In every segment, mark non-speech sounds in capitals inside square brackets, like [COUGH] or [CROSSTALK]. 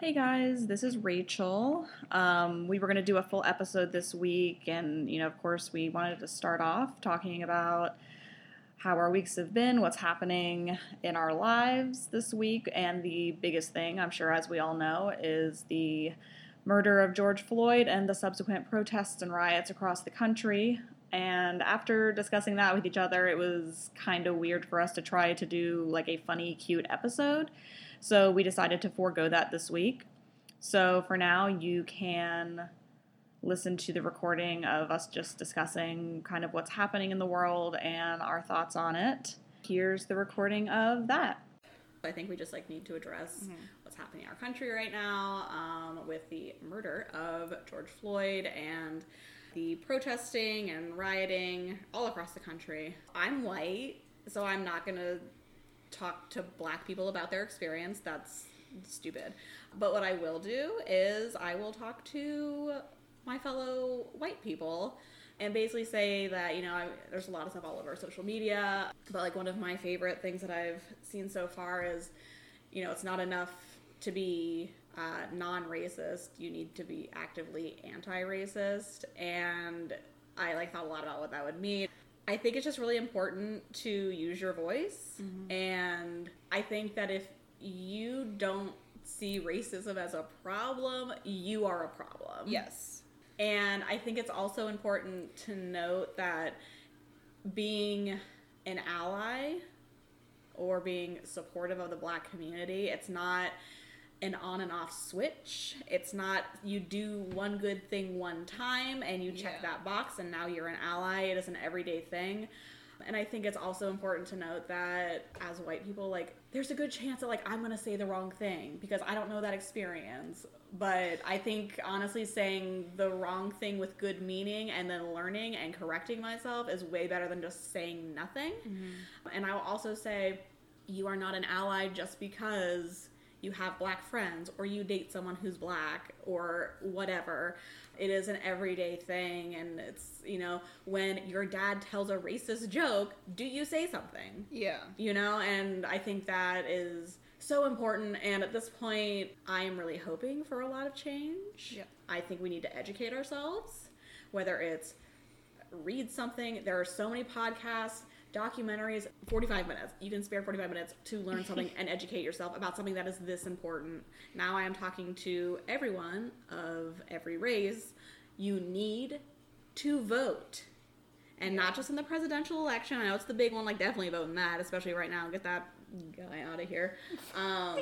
Hey guys, this is Rachel. Um, we were going to do a full episode this week, and you know, of course, we wanted to start off talking about how our weeks have been, what's happening in our lives this week, and the biggest thing, I'm sure, as we all know, is the murder of George Floyd and the subsequent protests and riots across the country. And after discussing that with each other, it was kind of weird for us to try to do like a funny, cute episode. So we decided to forego that this week. So for now, you can listen to the recording of us just discussing kind of what's happening in the world and our thoughts on it. Here's the recording of that. I think we just like need to address mm-hmm. what's happening in our country right now um, with the murder of George Floyd and the protesting and rioting all across the country. I'm white, so I'm not gonna talk to black people about their experience. That's stupid. But what I will do is I will talk to my fellow white people and basically say that you know I, there's a lot of stuff all over social media but like one of my favorite things that i've seen so far is you know it's not enough to be uh, non-racist you need to be actively anti-racist and i like thought a lot about what that would mean I think it's just really important to use your voice. Mm-hmm. And I think that if you don't see racism as a problem, you are a problem. Yes. And I think it's also important to note that being an ally or being supportive of the black community, it's not an on and off switch. It's not you do one good thing one time and you check yeah. that box and now you're an ally. It is an everyday thing. And I think it's also important to note that as white people, like, there's a good chance that, like, I'm gonna say the wrong thing because I don't know that experience. But I think, honestly, saying the wrong thing with good meaning and then learning and correcting myself is way better than just saying nothing. Mm-hmm. And I will also say, you are not an ally just because you have black friends or you date someone who's black or whatever. It is an everyday thing and it's, you know, when your dad tells a racist joke, do you say something? Yeah. You know, and I think that is so important and at this point I am really hoping for a lot of change. Yeah. I think we need to educate ourselves, whether it's read something. There are so many podcasts documentaries 45 minutes you can spare 45 minutes to learn [LAUGHS] something and educate yourself about something that is this important. Now i am talking to everyone of every race. You need to vote. And not just in the presidential election i know it's the big one like definitely vote in that especially right now. Get that guy out of here. Um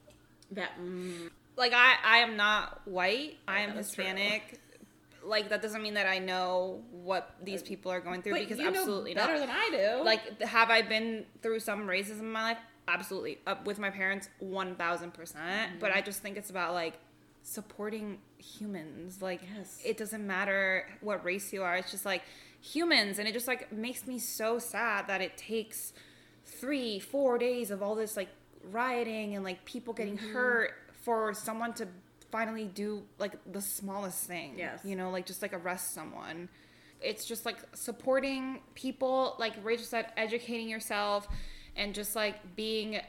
[LAUGHS] that mm, like i i am not white. I am hispanic like that doesn't mean that I know what these people are going through but because you absolutely better not. than I do. Like, have I been through some racism in my life? Absolutely. Up with my parents, one thousand percent. But I just think it's about like supporting humans. Like, yes. it doesn't matter what race you are. It's just like humans, and it just like makes me so sad that it takes three, four days of all this like rioting and like people getting mm-hmm. hurt for someone to finally do like the smallest thing. Yes. You know, like just like arrest someone. It's just like supporting people, like Rachel said, educating yourself and just like being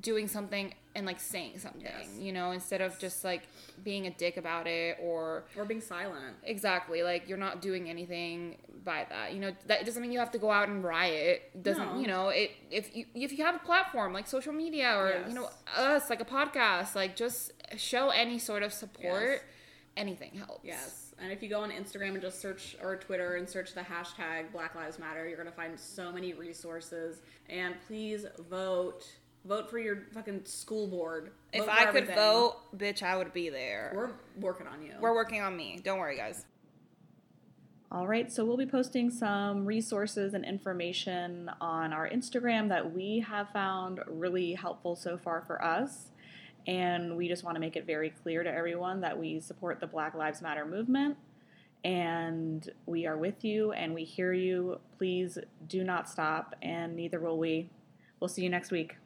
doing something and like saying something, yes. you know, instead of just like being a dick about it or or being silent. Exactly. Like you're not doing anything by that. You know, that doesn't mean you have to go out and riot. It doesn't, no. you know, it if you if you have a platform like social media or yes. you know, us like a podcast, like just show any sort of support. Yes. Anything helps. Yes. And if you go on Instagram and just search or Twitter and search the hashtag Black Lives Matter, you're going to find so many resources. And please vote. Vote for your fucking school board. Vote if I could everything. vote, bitch, I would be there. We're working on you. We're working on me. Don't worry, guys. All right, so we'll be posting some resources and information on our Instagram that we have found really helpful so far for us. And we just want to make it very clear to everyone that we support the Black Lives Matter movement and we are with you and we hear you. Please do not stop, and neither will we. We'll see you next week.